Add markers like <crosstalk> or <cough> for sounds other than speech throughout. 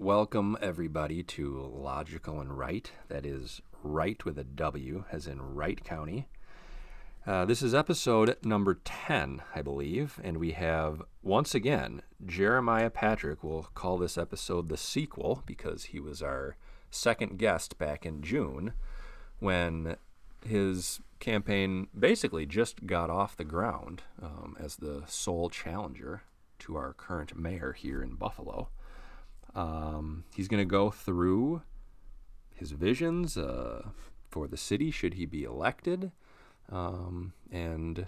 welcome everybody to Logical and Right. That is right with a W, as in Wright County. Uh, this is episode number 10, I believe, and we have once again Jeremiah Patrick. We'll call this episode the sequel because he was our second guest back in June when his campaign basically just got off the ground um, as the sole challenger to our current mayor here in Buffalo. Um, he's going to go through his visions uh, for the city should he be elected um, and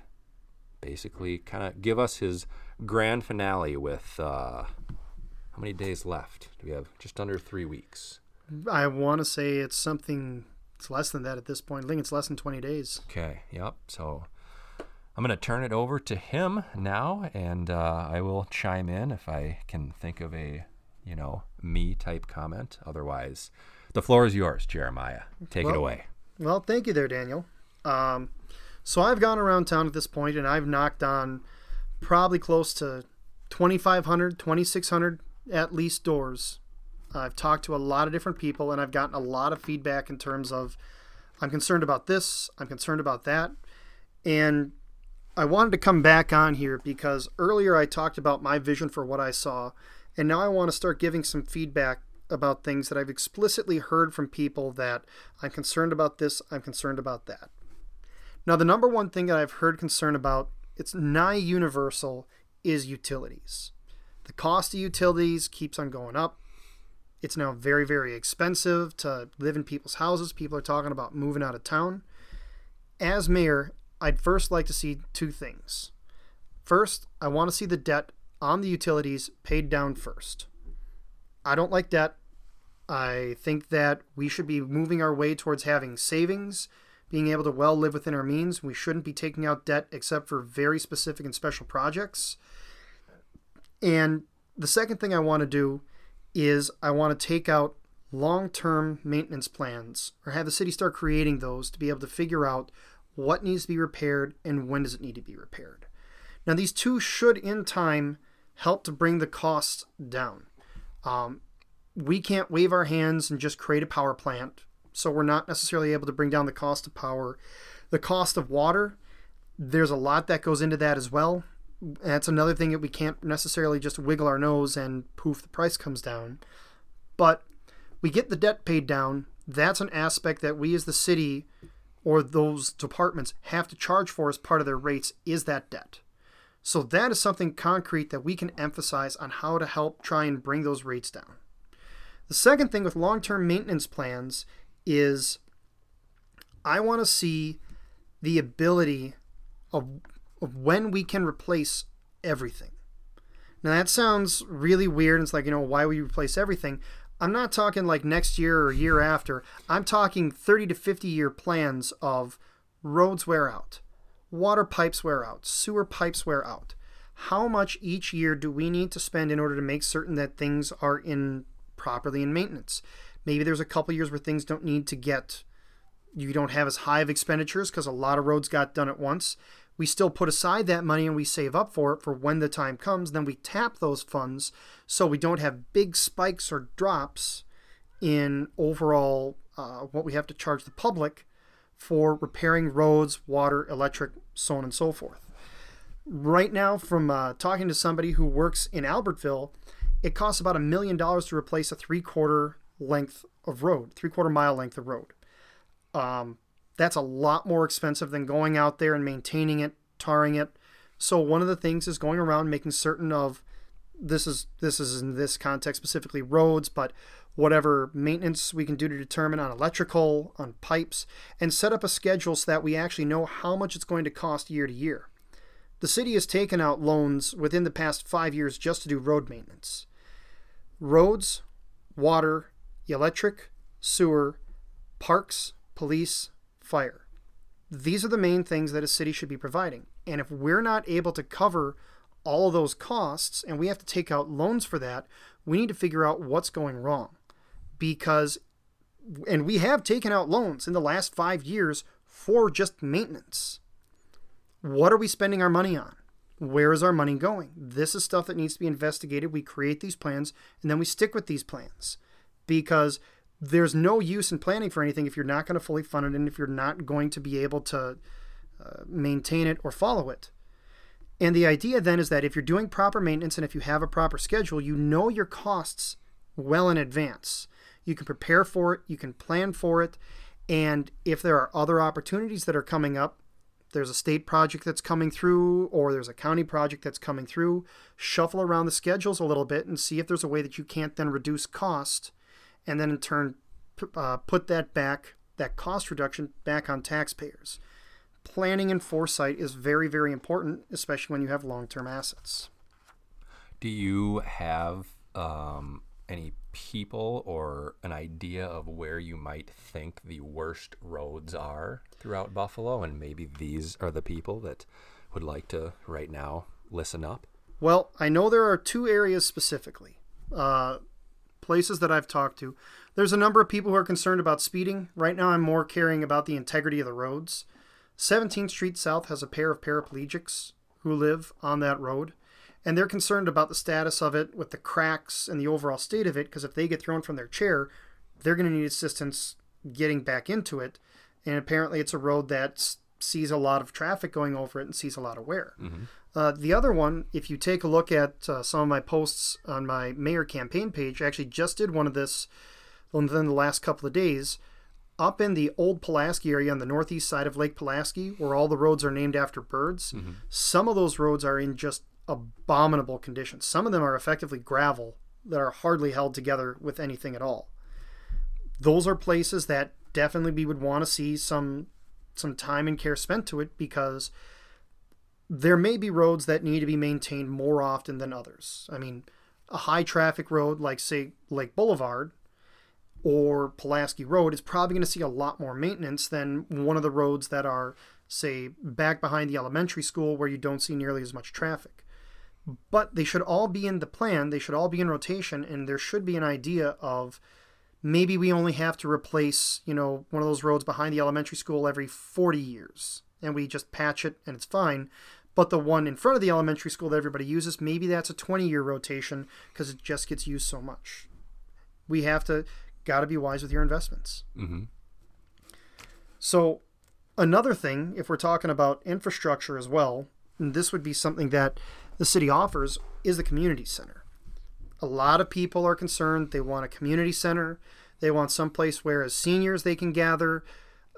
basically kind of give us his grand finale with uh, how many days left? Do we have just under three weeks? I want to say it's something. It's less than that at this point. I think it's less than 20 days. Okay. Yep. So I'm going to turn it over to him now, and uh, I will chime in if I can think of a, you know, me type comment. Otherwise, the floor is yours, Jeremiah. Take well, it away. Well, thank you there, Daniel. Um, so I've gone around town at this point, and I've knocked on probably close to 2,500, 2,600 at least doors. I've talked to a lot of different people, and I've gotten a lot of feedback in terms of I'm concerned about this, I'm concerned about that, and I wanted to come back on here because earlier I talked about my vision for what I saw, and now I want to start giving some feedback about things that I've explicitly heard from people that I'm concerned about this, I'm concerned about that. Now, the number one thing that I've heard concern about, it's nigh universal, is utilities. The cost of utilities keeps on going up. It's now very, very expensive to live in people's houses. People are talking about moving out of town. As mayor, I'd first like to see two things. First, I want to see the debt on the utilities paid down first. I don't like debt. I think that we should be moving our way towards having savings, being able to well live within our means. We shouldn't be taking out debt except for very specific and special projects. And the second thing I want to do is I want to take out long term maintenance plans or have the city start creating those to be able to figure out what needs to be repaired and when does it need to be repaired. Now, these two should, in time, help to bring the costs down. Um, we can't wave our hands and just create a power plant, so we're not necessarily able to bring down the cost of power. The cost of water, there's a lot that goes into that as well. That's another thing that we can't necessarily just wiggle our nose and poof, the price comes down. But we get the debt paid down. That's an aspect that we as the city or those departments have to charge for as part of their rates is that debt. So that is something concrete that we can emphasize on how to help try and bring those rates down. The second thing with long term maintenance plans is I want to see the ability of, of when we can replace everything. Now that sounds really weird. It's like, you know, why would you replace everything? I'm not talking like next year or year after. I'm talking 30 to 50 year plans of roads wear out, water pipes wear out, sewer pipes wear out. How much each year do we need to spend in order to make certain that things are in properly in maintenance? Maybe there's a couple years where things don't need to get you don't have as high of expenditures because a lot of roads got done at once we still put aside that money and we save up for it for when the time comes. Then we tap those funds so we don't have big spikes or drops in overall uh, what we have to charge the public for repairing roads, water, electric, so on and so forth. Right now, from uh, talking to somebody who works in Albertville, it costs about a million dollars to replace a three quarter length of road, three quarter mile length of road. Um, that's a lot more expensive than going out there and maintaining it, tarring it. So one of the things is going around making certain of this is this is in this context specifically roads, but whatever maintenance we can do to determine on electrical, on pipes, and set up a schedule so that we actually know how much it's going to cost year to year. The city has taken out loans within the past five years just to do road maintenance. Roads, water, electric, sewer, parks, police, fire. These are the main things that a city should be providing. And if we're not able to cover all those costs and we have to take out loans for that, we need to figure out what's going wrong. Because, and we have taken out loans in the last five years for just maintenance. What are we spending our money on? Where is our money going? This is stuff that needs to be investigated. We create these plans and then we stick with these plans because there's no use in planning for anything if you're not going to fully fund it and if you're not going to be able to uh, maintain it or follow it. And the idea then is that if you're doing proper maintenance and if you have a proper schedule, you know your costs well in advance. You can prepare for it, you can plan for it, and if there are other opportunities that are coming up, there's a state project that's coming through or there's a county project that's coming through, shuffle around the schedules a little bit and see if there's a way that you can't then reduce cost and then in turn uh, put that back, that cost reduction back on taxpayers. Planning and foresight is very, very important, especially when you have long term assets. Do you have um, any people or an idea of where you might think the worst roads are throughout Buffalo? And maybe these are the people that would like to right now listen up? Well, I know there are two areas specifically, uh, places that I've talked to. There's a number of people who are concerned about speeding. Right now, I'm more caring about the integrity of the roads. 17th Street South has a pair of paraplegics who live on that road and they're concerned about the status of it with the cracks and the overall state of it because if they get thrown from their chair they're going to need assistance getting back into it and apparently it's a road that sees a lot of traffic going over it and sees a lot of wear mm-hmm. uh, the other one if you take a look at uh, some of my posts on my mayor campaign page i actually just did one of this within the last couple of days up in the old Pulaski area on the northeast side of Lake Pulaski, where all the roads are named after birds, mm-hmm. some of those roads are in just abominable conditions. Some of them are effectively gravel that are hardly held together with anything at all. Those are places that definitely we would want to see some some time and care spent to it because there may be roads that need to be maintained more often than others. I mean, a high traffic road like say Lake Boulevard or Pulaski Road is probably going to see a lot more maintenance than one of the roads that are say back behind the elementary school where you don't see nearly as much traffic but they should all be in the plan. They should all be in rotation, and there should be an idea of maybe we only have to replace, you know, one of those roads behind the elementary school every 40 years, and we just patch it and it's fine. But the one in front of the elementary school that everybody uses, maybe that's a 20 year rotation because it just gets used so much. We have to, got to be wise with your investments. Mm-hmm. So, another thing, if we're talking about infrastructure as well, this would be something that the city offers is the community center. A lot of people are concerned. They want a community center. They want some place where, as seniors, they can gather.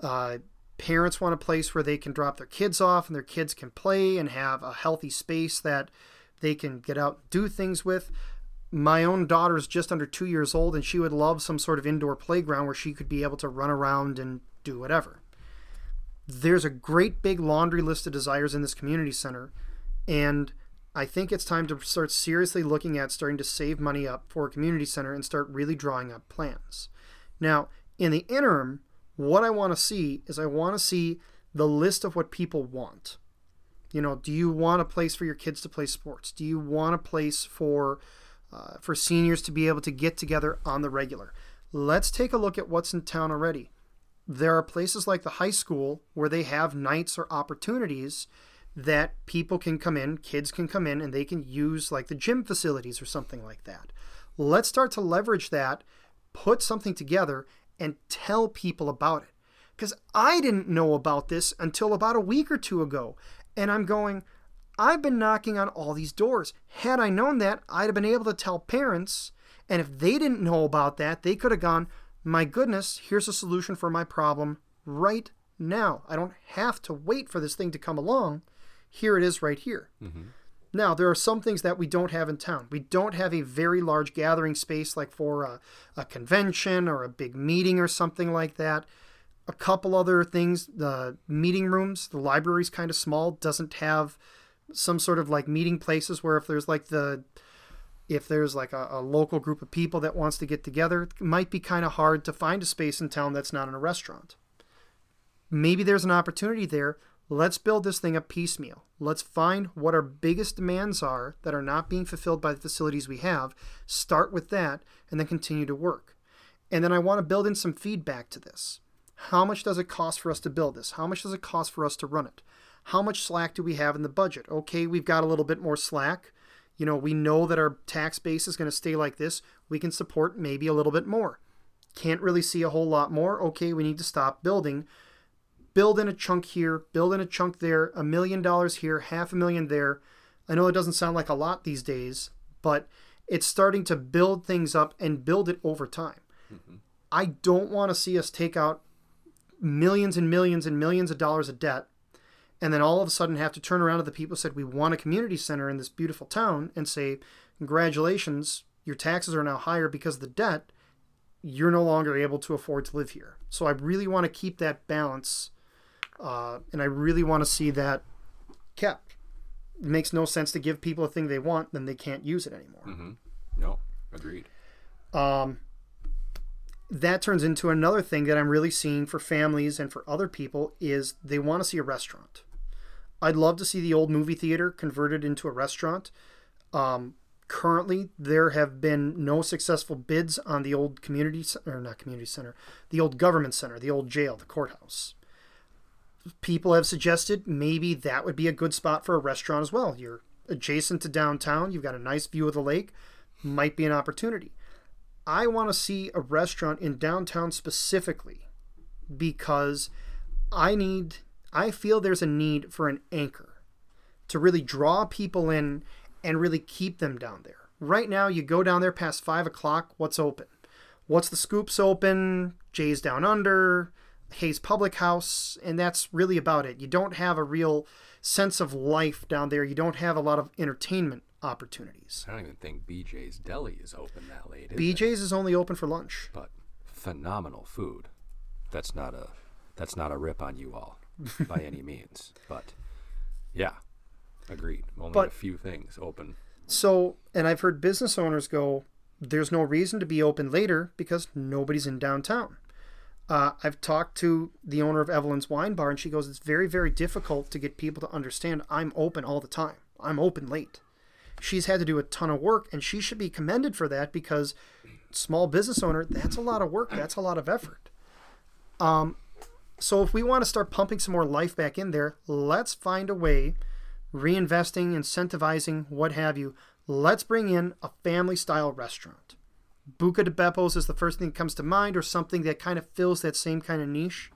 Uh, parents want a place where they can drop their kids off and their kids can play and have a healthy space that they can get out and do things with. My own daughter is just under two years old, and she would love some sort of indoor playground where she could be able to run around and do whatever. There's a great big laundry list of desires in this community center, and I think it's time to start seriously looking at starting to save money up for a community center and start really drawing up plans. Now, in the interim, what I want to see is I want to see the list of what people want. You know, do you want a place for your kids to play sports? Do you want a place for uh, for seniors to be able to get together on the regular? Let's take a look at what's in town already. There are places like the high school where they have nights or opportunities that people can come in, kids can come in, and they can use like the gym facilities or something like that. Let's start to leverage that, put something together, and tell people about it. Because I didn't know about this until about a week or two ago. And I'm going, I've been knocking on all these doors. Had I known that, I'd have been able to tell parents. And if they didn't know about that, they could have gone, My goodness, here's a solution for my problem right now. I don't have to wait for this thing to come along. Here it is right here. Mm-hmm. Now, there are some things that we don't have in town. We don't have a very large gathering space like for a, a convention or a big meeting or something like that. A couple other things, the meeting rooms, the library's kind of small, doesn't have some sort of like meeting places where if there's like the if there's like a, a, local group of people that wants to get together, it might be kind of hard to find a space in town that's not in a restaurant. Maybe there's an opportunity there Let's build this thing up piecemeal. Let's find what our biggest demands are that are not being fulfilled by the facilities we have, start with that, and then continue to work. And then I want to build in some feedback to this. How much does it cost for us to build this? How much does it cost for us to run it? How much slack do we have in the budget? Okay, we've got a little bit more slack. You know, we know that our tax base is going to stay like this. We can support maybe a little bit more. Can't really see a whole lot more. Okay, we need to stop building. Build in a chunk here, build in a chunk there, a million dollars here, half a million there. I know it doesn't sound like a lot these days, but it's starting to build things up and build it over time. Mm-hmm. I don't want to see us take out millions and millions and millions of dollars of debt and then all of a sudden have to turn around to the people who said we want a community center in this beautiful town and say congratulations your taxes are now higher because of the debt. You're no longer able to afford to live here. So i really want to keep that balance uh, and i really want to see that kept. It makes no sense to give people a thing they want then they can't use it anymore. Mm-hmm. no agreed. Um, that turns into another thing that I'm really seeing for families and for other people is they want to see a restaurant. I'd love to see the old movie theater converted into a restaurant. Um, currently, there have been no successful bids on the old community or not community center, the old government center, the old jail, the courthouse. People have suggested maybe that would be a good spot for a restaurant as well. You're adjacent to downtown, you've got a nice view of the lake, might be an opportunity. I want to see a restaurant in downtown specifically because I need I feel there's a need for an anchor to really draw people in and really keep them down there. Right now, you go down there past five o'clock. What's open? What's the Scoops open? Jay's Down Under, Hayes Public House, and that's really about it. You don't have a real sense of life down there. You don't have a lot of entertainment opportunities. I don't even think BJ's Deli is open that late. BJ's it? is only open for lunch. But phenomenal food. That's not a that's not a rip on you all <laughs> by any means. But yeah, agreed. Only but, a few things open. So, and I've heard business owners go, "There's no reason to be open later because nobody's in downtown." Uh, I've talked to the owner of Evelyn's Wine Bar, and she goes, "It's very, very difficult to get people to understand I'm open all the time. I'm open late." She's had to do a ton of work and she should be commended for that because small business owner that's a lot of work that's a lot of effort. Um, so if we want to start pumping some more life back in there let's find a way reinvesting incentivizing what have you let's bring in a family style restaurant. Buca di Beppo's is the first thing that comes to mind or something that kind of fills that same kind of niche.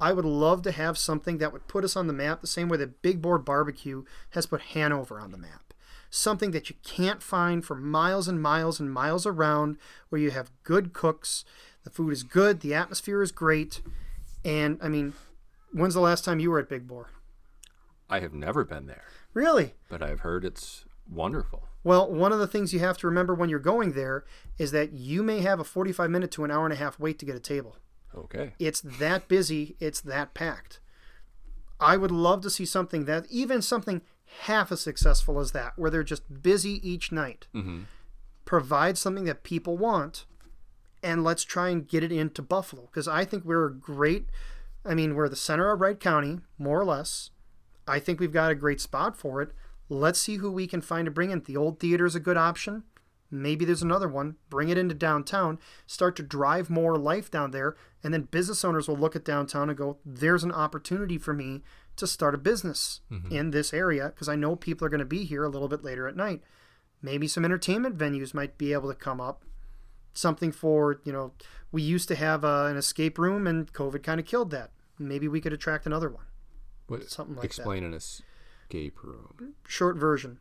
I would love to have something that would put us on the map the same way that Big Boar Barbecue has put Hanover on the map something that you can't find for miles and miles and miles around, where you have good cooks, the food is good, the atmosphere is great, and I mean, when's the last time you were at Big Boar? I have never been there. Really? But I've heard it's wonderful. Well, one of the things you have to remember when you're going there is that you may have a 45 minute to an hour and a half wait to get a table. Okay. It's that busy, it's that packed. I would love to see something that, even something half as successful as that, where they're just busy each night. Mm-hmm. Provide something that people want, and let's try and get it into Buffalo because I think we're a great. I mean, we're the center of Wright County, more or less. I think we've got a great spot for it. Let's see who we can find to bring in. The old theater is a good option. Maybe there's another one. Bring it into downtown. Start to drive more life down there, and then business owners will look at downtown and go, "There's an opportunity for me to start a business mm-hmm. in this area because I know people are going to be here a little bit later at night. Maybe some entertainment venues might be able to come up. Something for, you know, we used to have uh, an escape room and COVID kind of killed that. Maybe we could attract another one. What, Something like explain that. Explain an escape room. Short version.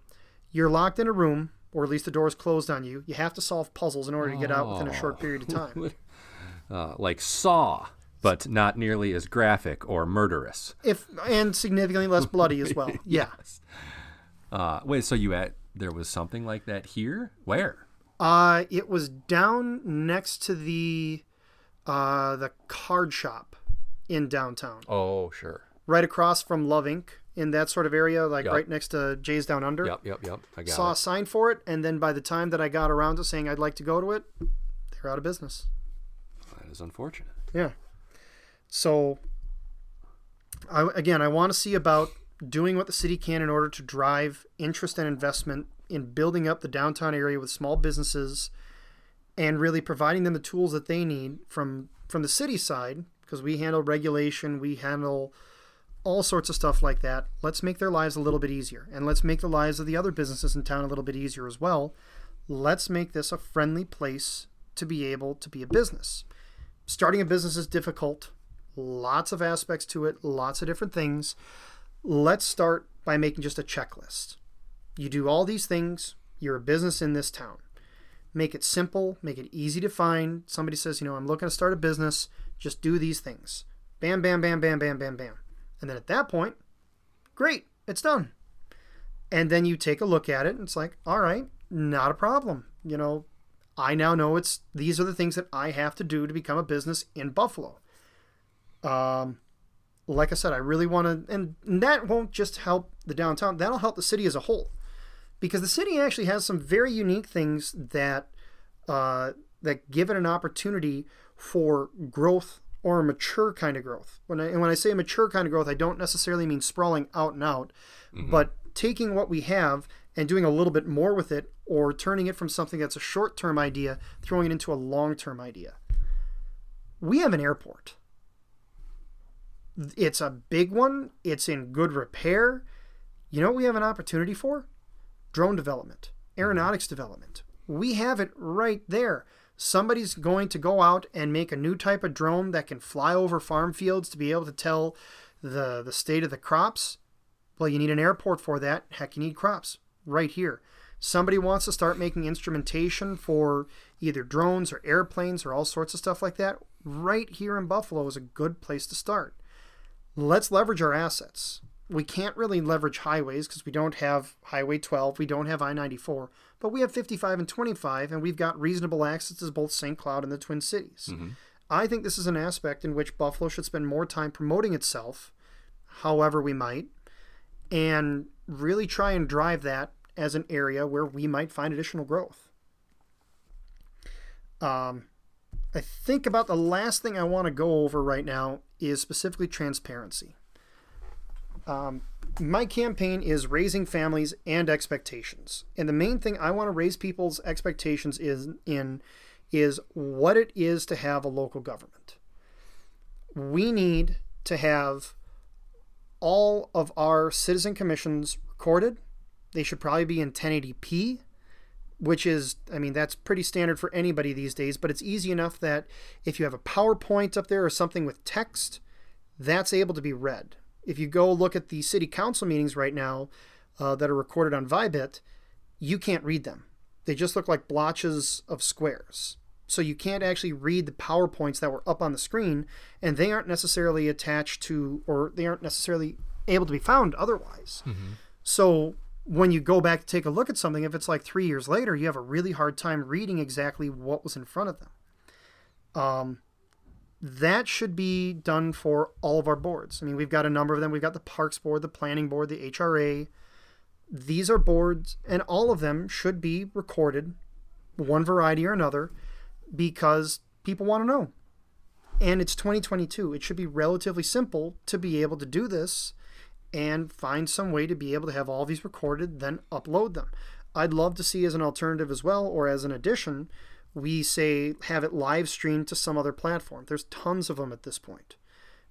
You're locked in a room, or at least the door is closed on you. You have to solve puzzles in order to get out within a short period of <laughs> time. uh, like Saw but not nearly as graphic or murderous. If and significantly less bloody as well. <laughs> Yeah. yes. Uh, wait, so you at there was something like that here? Where? Uh, it was down next to the uh, the card shop in downtown. Oh, sure. Right across from Love Inc. in that sort of area, like yep. right next to Jay's Down Under. Yep, yep, yep. I got Saw it. a sign for it, and then by the time that I got around to saying I'd like to go to it, they're out of business. That is unfortunate. Yeah. So, I, again, I want to see about doing what the city can in order to drive interest and investment in building up the downtown area with small businesses and really providing them the tools that they need from from the city side because we handle regulation we handle all sorts of stuff like that. Let's make their lives a little bit easier. And let's make the lives of the other businesses in town a little bit easier as well. Let's make this a friendly place to be able to be a business. Starting a business is difficult, lots of aspects to it, lots of different things. Let's start by making just a checklist. You do all these things, you're a business in this town. Make it simple, make it easy to find. Somebody says, you know, I'm looking to start a business, just do these things. Bam, bam, bam, bam, bam, bam, bam. And then at that point, great, it's done. And then you take a look at it and it's like, all right, not a problem. You know, I now know it's these are the things that I have to do to become a business in Buffalo. Um, like I said, I really want to, and that won't just help the downtown. That'll help the city as a whole, because the city actually has some very unique things that uh, that give it an opportunity for growth or a mature kind of growth. When I and when I say mature kind of growth, I don't necessarily mean sprawling out and out, mm-hmm. but taking what we have and doing a little bit more with it, or turning it from something that's a short-term idea, throwing it into a long-term idea. We have an airport. It's a big one. It's in good repair. You know what we have an opportunity for? Drone development, aeronautics development. We have it right there somebody's going to go out and make a new type of drone that can fly over farm fields to be able to tell the the state of the crops well you need an airport for that heck you need crops right here somebody wants to start making instrumentation for either drones or airplanes or all sorts of stuff like that right here in buffalo is a good place to start let's leverage our assets we can't really leverage highways because we don't have highway 12 we don't have i-94 but we have 55 and 25, and we've got reasonable access to both St. Cloud and the Twin Cities. Mm-hmm. I think this is an aspect in which Buffalo should spend more time promoting itself, however we might, and really try and drive that as an area where we might find additional growth. Um, I think about the last thing I want to go over right now is specifically transparency. Um, my campaign is raising families and expectations. And the main thing I want to raise people's expectations is in is what it is to have a local government. We need to have all of our citizen commissions recorded. They should probably be in 1080p, which is, I mean, that's pretty standard for anybody these days, but it's easy enough that if you have a PowerPoint up there or something with text, that's able to be read if you go look at the city council meetings right now uh, that are recorded on Viebit, you can't read them. They just look like blotches of squares. So you can't actually read the PowerPoints that were up on the screen, and they aren't necessarily attached to, or they aren't necessarily able to be found otherwise. Mm-hmm. So when you go back to take a look at something, if it's like three years later, you have a really hard time reading exactly what was in front of them. Um, that should be done for all of our boards. I mean, we've got a number of them. We've got the Parks Board, the Planning Board, the HRA. These are boards, and all of them should be recorded, one variety or another, because people want to know. And it's 2022. It should be relatively simple to be able to do this and find some way to be able to have all these recorded, then upload them. I'd love to see as an alternative as well, or as an addition, we say have it live streamed to some other platform. There's tons of them at this point.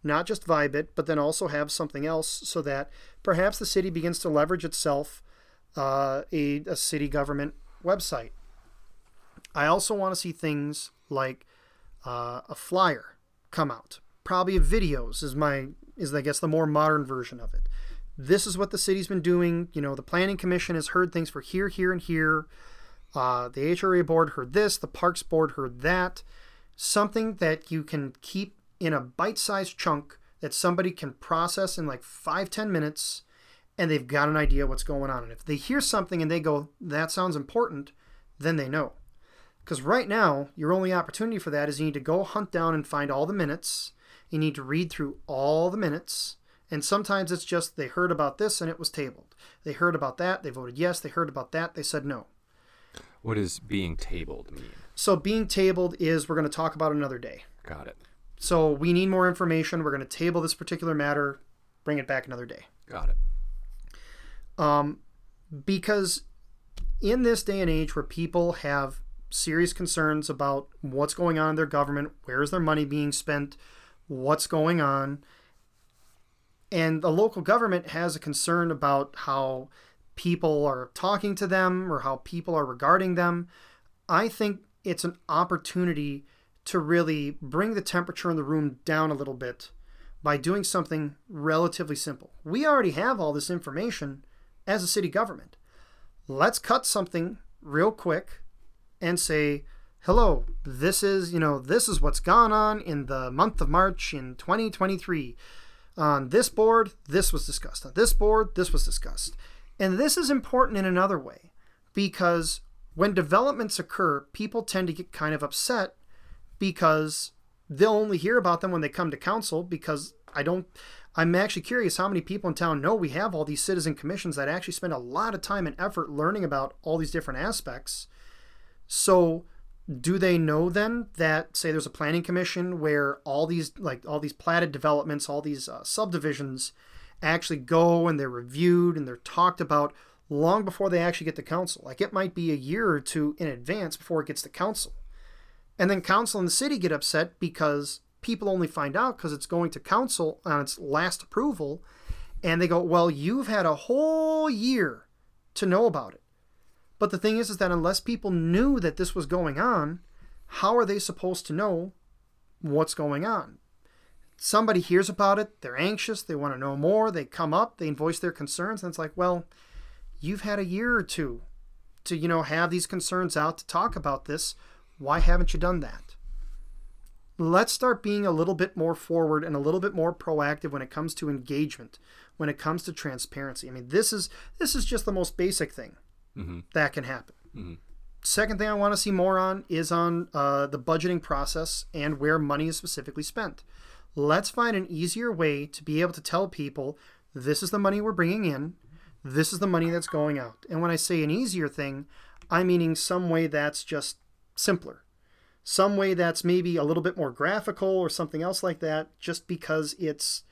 Not just Viebit, but then also have something else so that perhaps the city begins to leverage itself uh, a, a city government website. I also want to see things like uh, a flyer come out. Probably of videos is my is I guess the more modern version of it. This is what the city's been doing. You know, the planning commission has heard things for here, here, and here. Uh, the HRA board heard this, the Parks board heard that. Something that you can keep in a bite sized chunk that somebody can process in like five, ten minutes, and they've got an idea what's going on. And if they hear something and they go, that sounds important, then they know. Because right now, your only opportunity for that is you need to go hunt down and find all the minutes. You need to read through all the minutes. And sometimes it's just they heard about this and it was tabled. They heard about that, they voted yes. They heard about that, they said no. What does being tabled mean? So being tabled is we're going to talk about another day. Got it. So we need more information. We're going to table this particular matter, bring it back another day. Got it. Um, because in this day and age where people have serious concerns about what's going on in their government, where is their money being spent, what's going on, and the local government has a concern about how people are talking to them or how people are regarding them, I think it's an opportunity to really bring the temperature in the room down a little bit by doing something relatively simple. We already have all this information as a city government. Let's cut something real quick and say, hello, this is, you know, this is what's gone on in the month of March in 2023. On this board, this was discussed. On this board, this was discussed. And this is important in another way because when developments occur, people tend to get kind of upset because they'll only hear about them when they come to council because I don't I'm actually curious how many people in town know we have all these citizen commissions that actually spend a lot of time and effort learning about all these different aspects. So do they know then that say there's a planning commission where all these like all these platted developments, all these uh, subdivisions actually go and they're reviewed and they're talked about long before they actually get to council. Like it might be a year or two in advance before it gets to council. And then council and the city get upset because people only find out because it's going to council on its last approval. And they go, well, you've had a whole year to know about it. But the thing is, is that unless people knew that this was going on, how are they supposed to know what's going on? Somebody hears about it, they're anxious, they want to know more, they come up, they voice their concerns, and it's like, well, you've had a year or two to, you know, have these concerns out to talk about this. Why haven't you done that? let's start being a little bit more forward and a little bit more proactive when it comes to engagement when it comes to transparency i mean this is this is just the most basic thing mm-hmm. that can happen mm-hmm. second thing i want to see more on is on uh, the budgeting process and where money is specifically spent let's find an easier way to be able to tell people this is the money we're bringing in this is the money that's going out and when i say an easier thing i'm meaning some way that's just simpler some way that's maybe a little bit more graphical or something else like that, just because it's,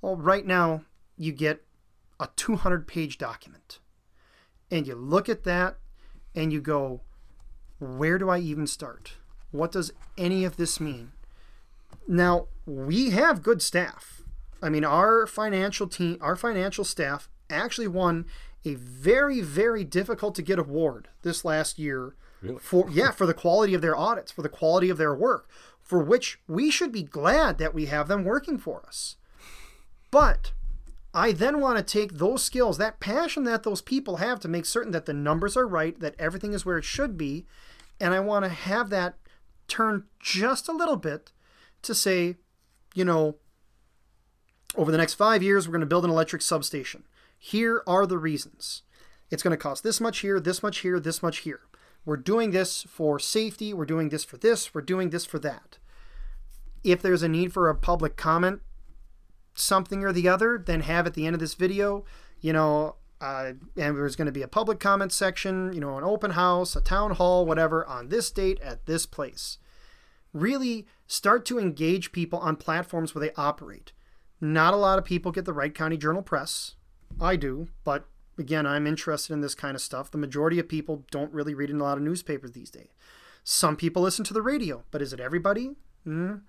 well, right now you get a 200 page document. And you look at that and you go, where do I even start? What does any of this mean? Now, we have good staff. I mean, our financial team, our financial staff actually won a very, very difficult to get award this last year Really? For yeah, for the quality of their audits, for the quality of their work, for which we should be glad that we have them working for us. But I then want to take those skills, that passion that those people have to make certain that the numbers are right, that everything is where it should be, and I want to have that turn just a little bit to say, you know, over the next five years, we're going to build an electric substation. Here are the reasons. It's going to cost this much here, this much here, this much here. We're doing this for safety, we're doing this for this, we're doing this for that. If there's a need for a public comment, something or the other, then have at the end of this video, you know, uh, and there's going to be a public comment section, you know, an open house, a town hall, whatever, on this date at this place. Really start to engage people on platforms where they operate. Not a lot of people get the Wright County Journal Press. I do, but again, I'm interested in this kind of stuff. The majority of people don't really read in a lot of newspapers these days. Some people listen to the radio, but is it everybody? Mm.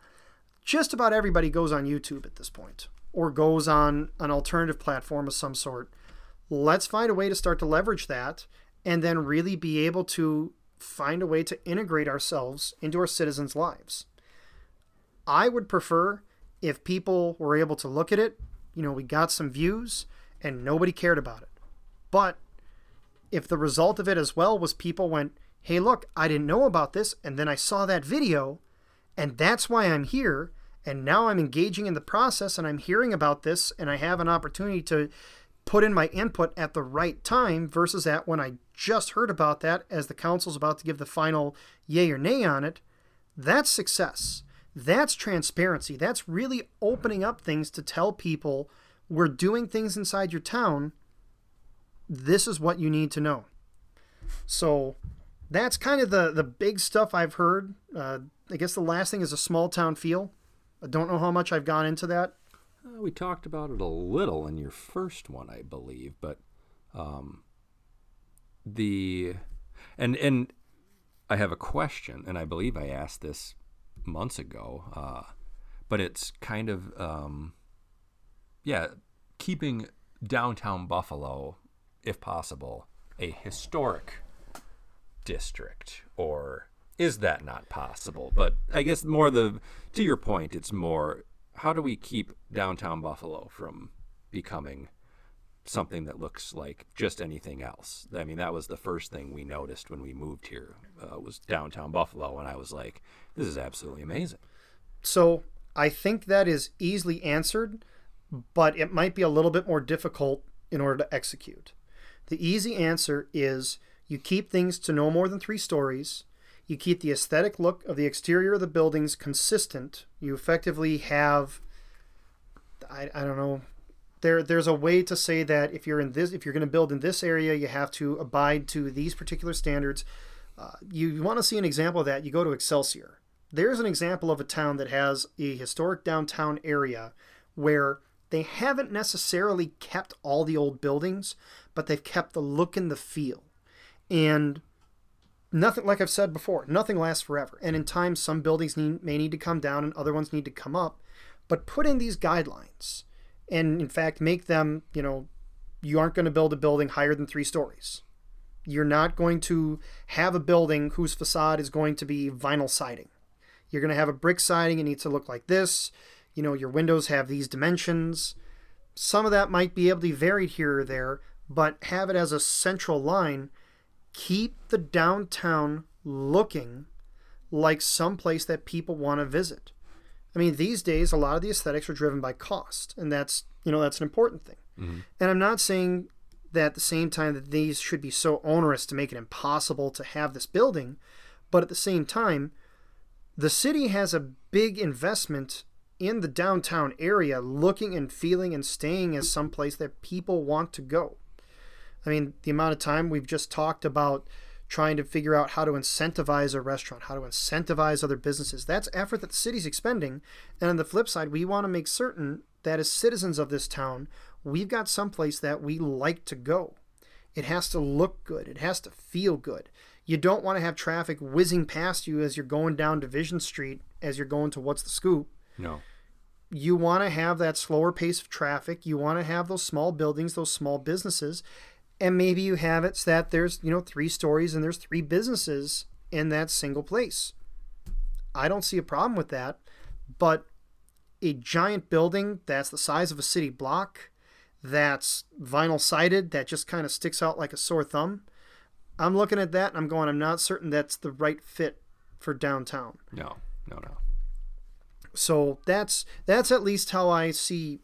Just about everybody goes on YouTube at this point or goes on an alternative platform of some sort. Let's find a way to start to leverage that and then really be able to find a way to integrate ourselves into our citizens' lives. I would prefer if people were able to look at it, you know, we got some views and nobody cared about it. But if the result of it as well was people went, hey, look, I didn't know about this, and then I saw that video, and that's why I'm here, and now I'm engaging in the process and I'm hearing about this, and I have an opportunity to put in my input at the right time versus at when I just heard about that as the council's about to give the final yay or nay on it, that's success. That's transparency. That's really opening up things to tell people we're doing things inside your town this is what you need to know. So that's kind of the the big stuff I've heard. Uh, I guess the last thing is a small town feel. I don't know how much I've gone into that. Uh, we talked about it a little in your first one, I believe, but um, the and and I have a question, and I believe I asked this months ago, uh, but it's kind of um, yeah, keeping downtown Buffalo, if possible, a historic district, or is that not possible? But I guess more the to your point, it's more how do we keep downtown Buffalo from becoming something that looks like just anything else? I mean, that was the first thing we noticed when we moved here uh, was downtown Buffalo, and I was like, this is absolutely amazing. So I think that is easily answered, but it might be a little bit more difficult in order to execute. The easy answer is you keep things to no more than three stories. You keep the aesthetic look of the exterior of the buildings consistent. You effectively have, I, I don't know, there there's a way to say that if you're in this, if you're going to build in this area, you have to abide to these particular standards. Uh, you want to see an example of that, you go to Excelsior. There's an example of a town that has a historic downtown area where they haven't necessarily kept all the old buildings, but they've kept the look and the feel. And nothing, like I've said before, nothing lasts forever. And in time, some buildings need, may need to come down and other ones need to come up. But put in these guidelines and, in fact, make them, you know, you aren't going to build a building higher than three stories. You're not going to have a building whose facade is going to be vinyl siding. You're going to have a brick siding. It needs to look like this. You know, your windows have these dimensions. Some of that might be able to be varied here or there, but have it as a central line. Keep the downtown looking like some place that people want to visit. I mean, these days, a lot of the aesthetics are driven by cost, and that's you know that's an important thing. Mm-hmm. And I'm not saying that at the same time that these should be so onerous to make it impossible to have this building, but at the same time, the city has a big investment in the downtown area looking and feeling and staying as someplace that people want to go. I mean, the amount of time we've just talked about trying to figure out how to incentivize a restaurant, how to incentivize other businesses. That's effort that the city's expending. And on the flip side, we want to make certain that as citizens of this town, we've got someplace that we like to go. It has to look good, it has to feel good. You don't want to have traffic whizzing past you as you're going down Division Street as you're going to What's the Scoop. No. You want to have that slower pace of traffic. You want to have those small buildings, those small businesses. And maybe you have it so that there's, you know, three stories and there's three businesses in that single place. I don't see a problem with that. But a giant building that's the size of a city block, that's vinyl sided, that just kind of sticks out like a sore thumb. I'm looking at that and I'm going, I'm not certain that's the right fit for downtown. No, no, no. So that's that's at least how I see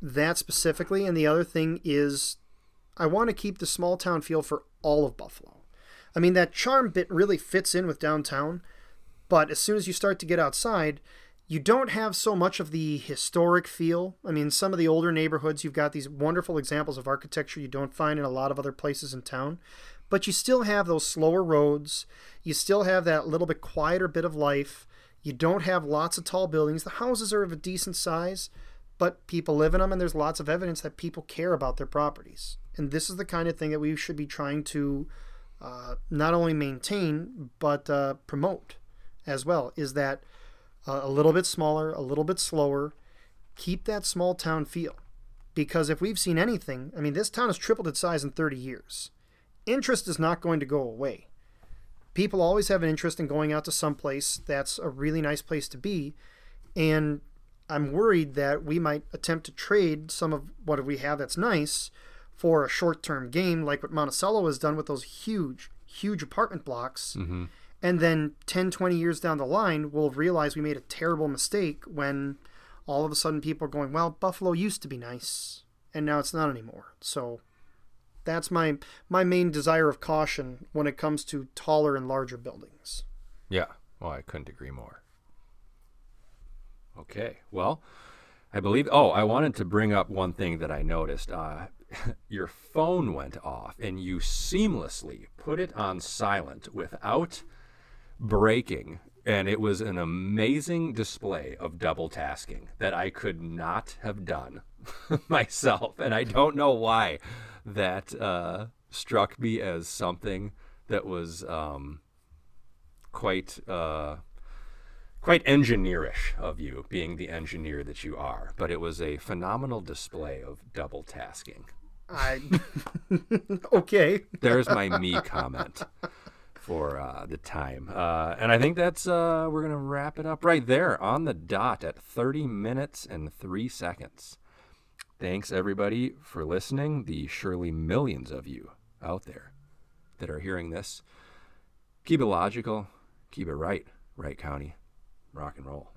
that specifically. And the other thing is, I want to keep the small town feel for all of Buffalo. I mean, that charm bit really fits in with downtown, but as soon as you start to get outside, you don't have so much of the historic feel. I mean, some of the older neighborhoods, you've got these wonderful examples of architecture you don't find in a lot of other places in town, but you still have those slower roads. You still have that little bit quieter bit of life. You don't have lots of tall buildings. The houses are of a decent size, but people live in them, and there's lots of evidence that people care about their properties. And this is the kind of thing that we should be trying to uh, not only maintain, but uh, promote as well. Is that uh, a little bit smaller, a little bit slower, keep that small town feel. Because if we've seen anything, I mean, this town has tripled its size in 30 years. Interest is not going to go away people always have an interest in going out to some place that's a really nice place to be. And I'm worried that we might attempt to trade some of what we have that's nice for a short term gain, like what Monticello has done with those huge, huge apartment blocks. Mm-hmm. And then 10, 20 years down the line, we'll realize we made a terrible mistake when all of a sudden people are going, well, Buffalo used to be nice, and now it's not anymore. So that's my my main desire of caution when it comes to taller and larger buildings. Yeah, well, I couldn't agree more. Okay, well, I believe. Oh, I wanted to bring up one thing that I noticed. Uh, <laughs> your phone went off, and you seamlessly put it on silent without breaking and it was an amazing display of double tasking that I could not have done <laughs> myself, and I don't know why that uh, struck me as something that was um, quite uh, quite engineerish of you, being the engineer that you are. But it was a phenomenal display of double tasking. I <laughs> okay. There's my me comment for uh, the time, uh, and I think that's uh, we're gonna wrap it up right there on the dot at 30 minutes and three seconds. Thanks everybody for listening. The surely millions of you out there that are hearing this. Keep it logical. Keep it right. right, County. Rock and roll.